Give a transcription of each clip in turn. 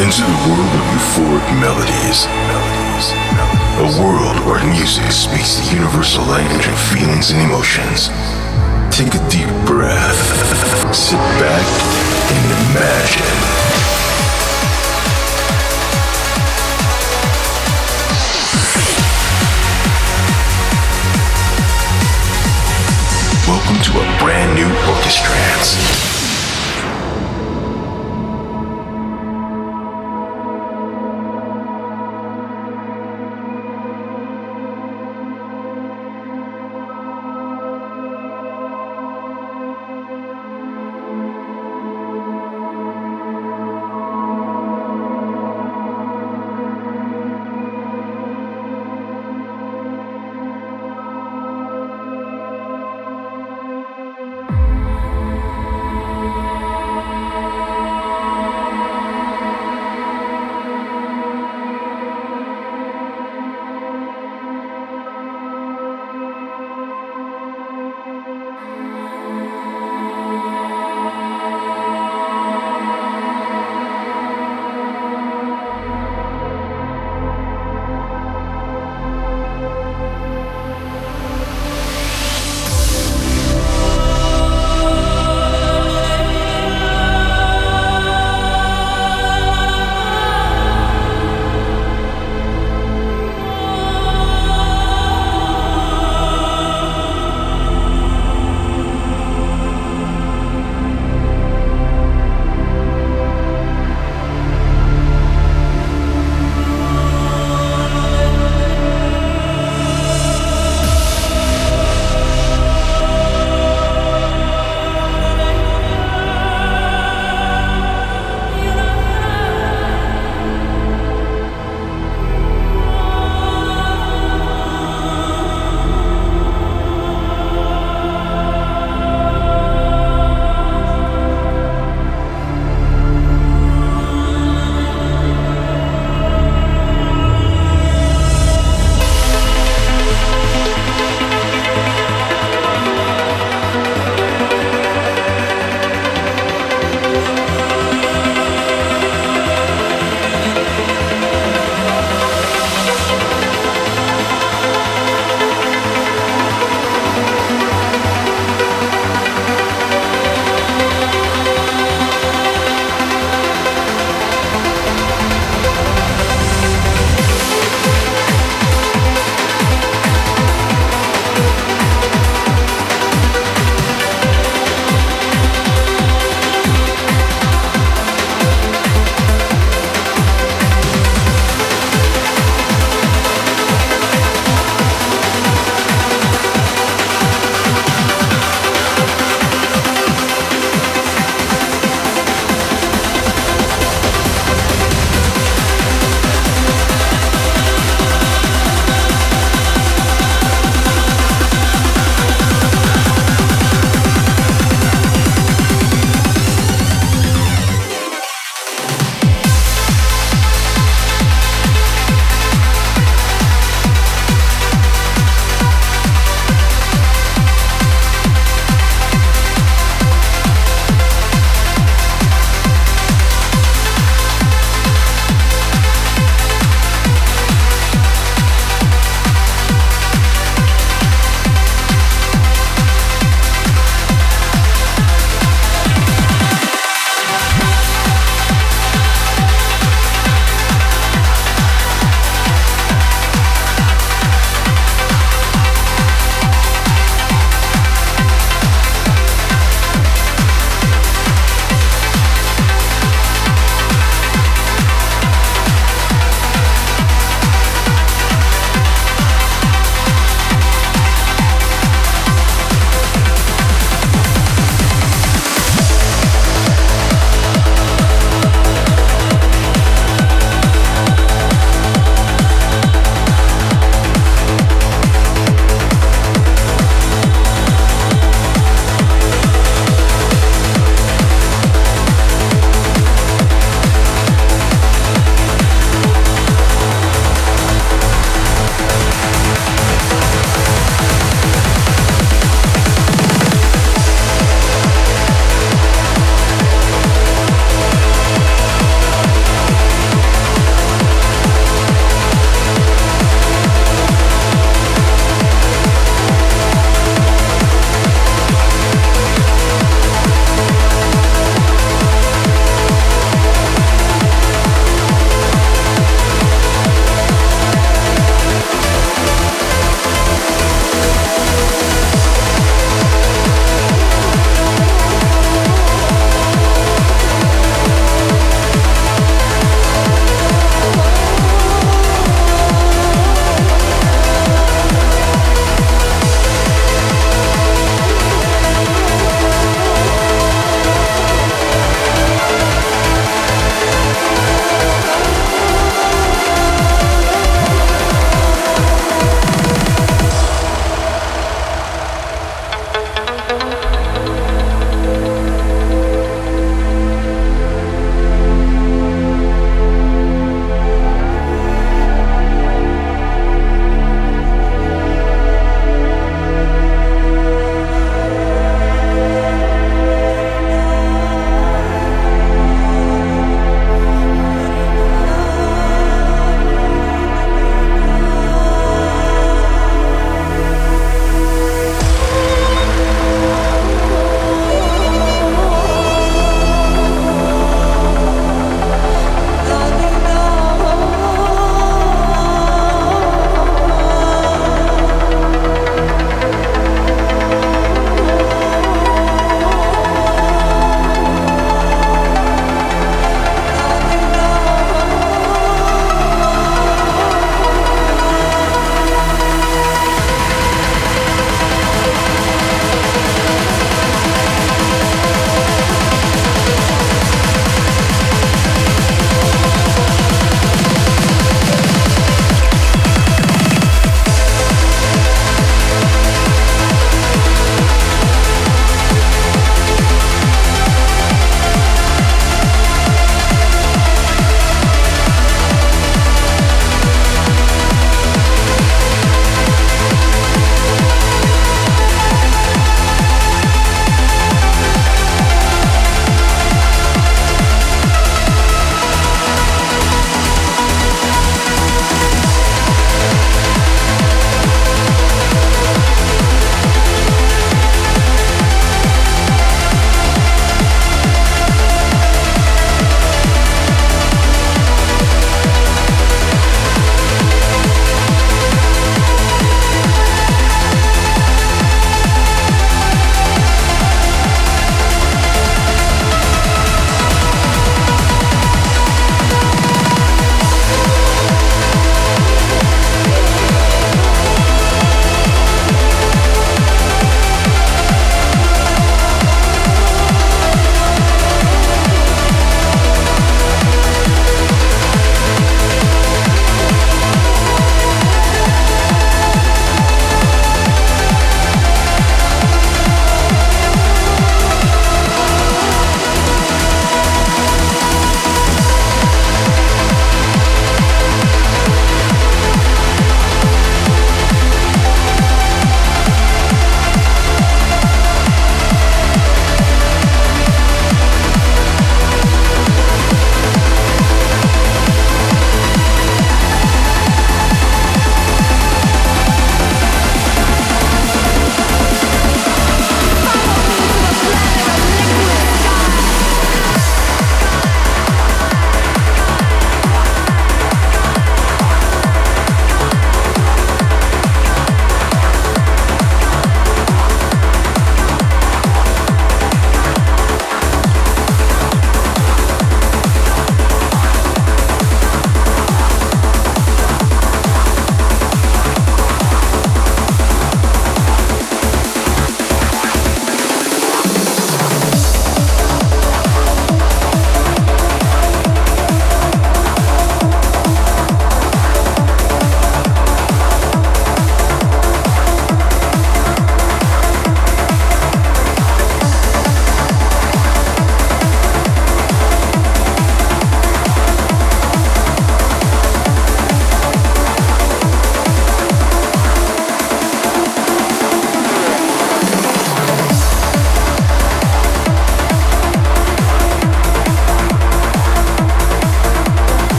Into the world of euphoric melodies. A world where music speaks the universal language of feelings and emotions. Take a deep breath. Sit back and imagine. Welcome to a brand new Orchestrance.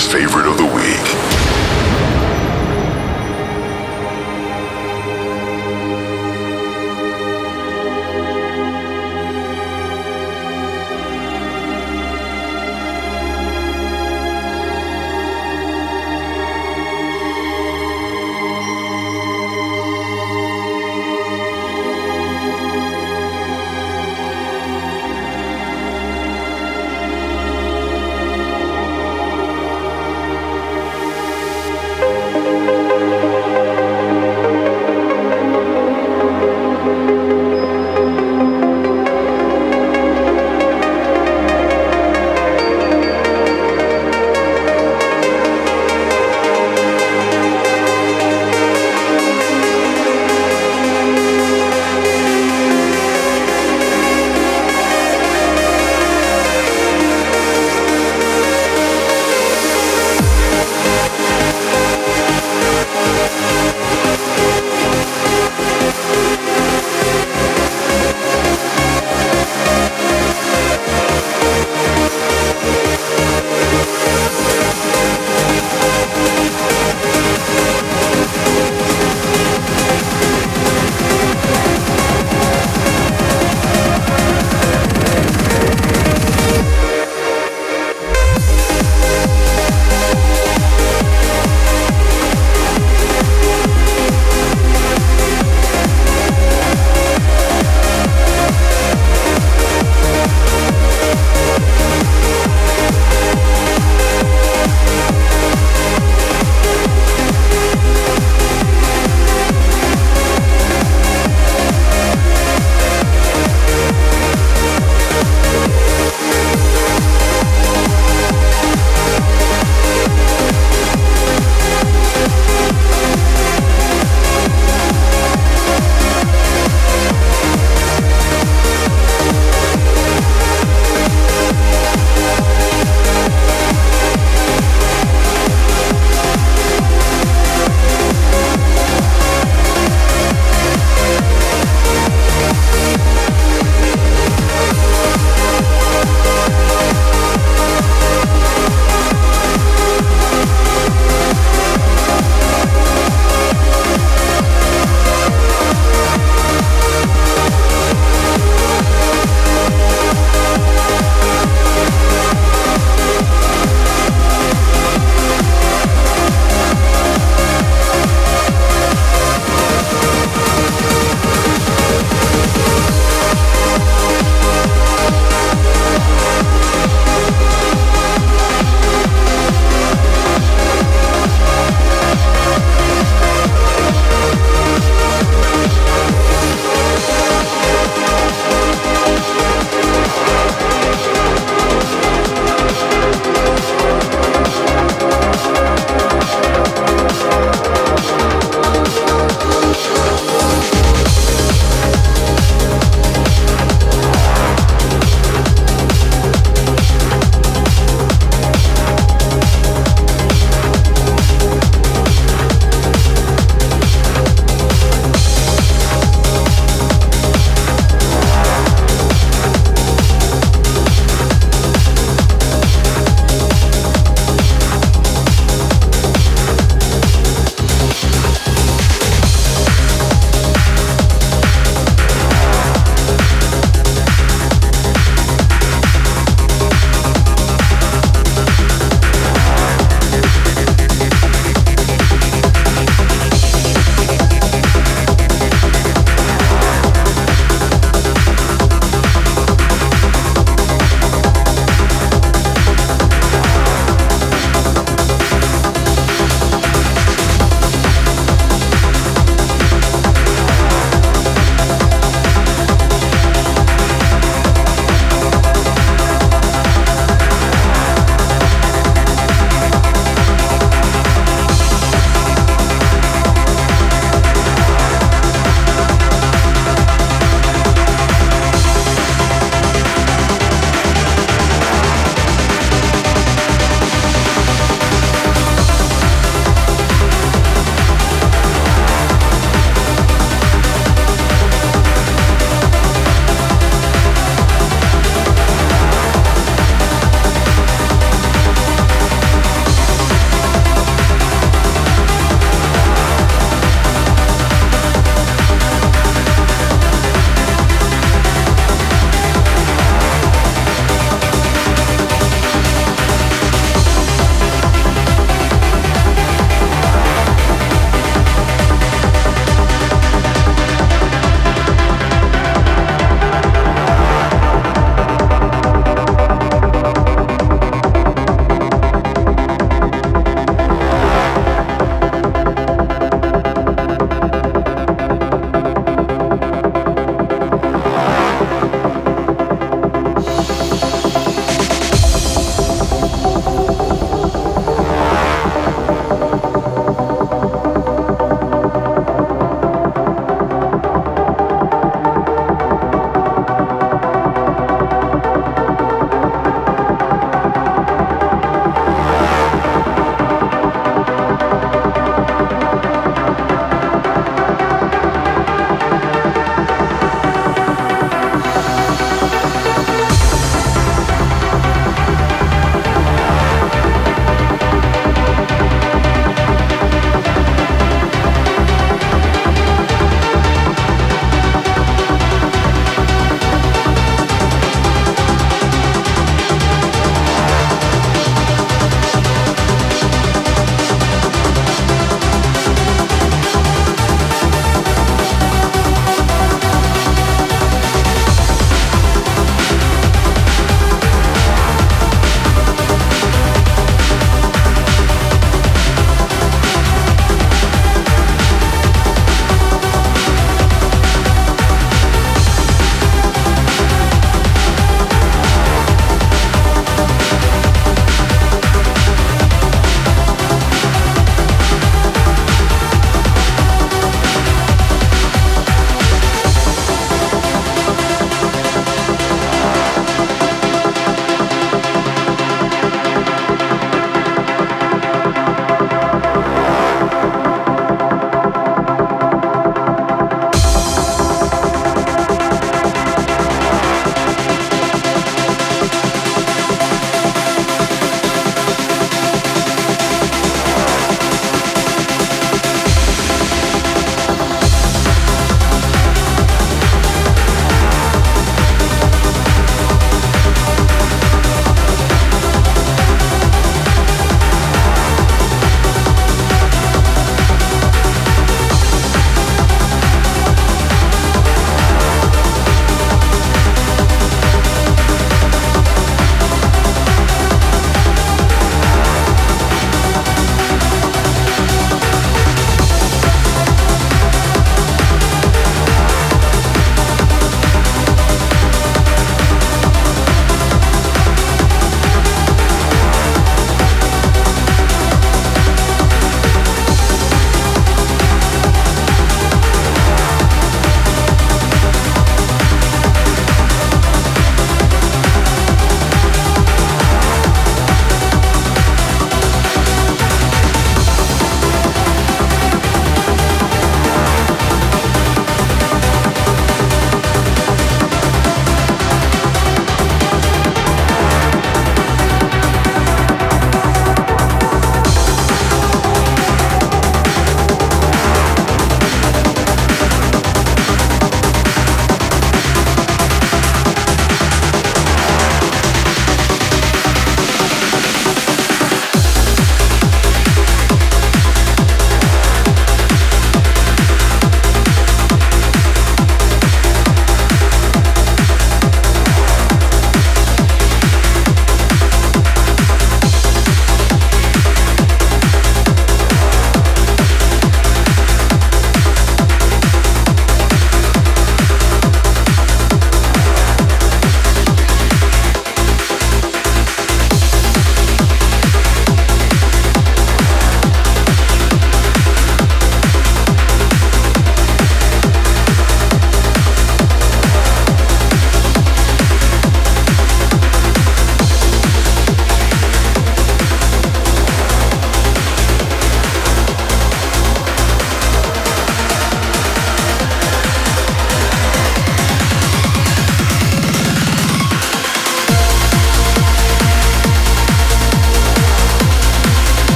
Favorite of the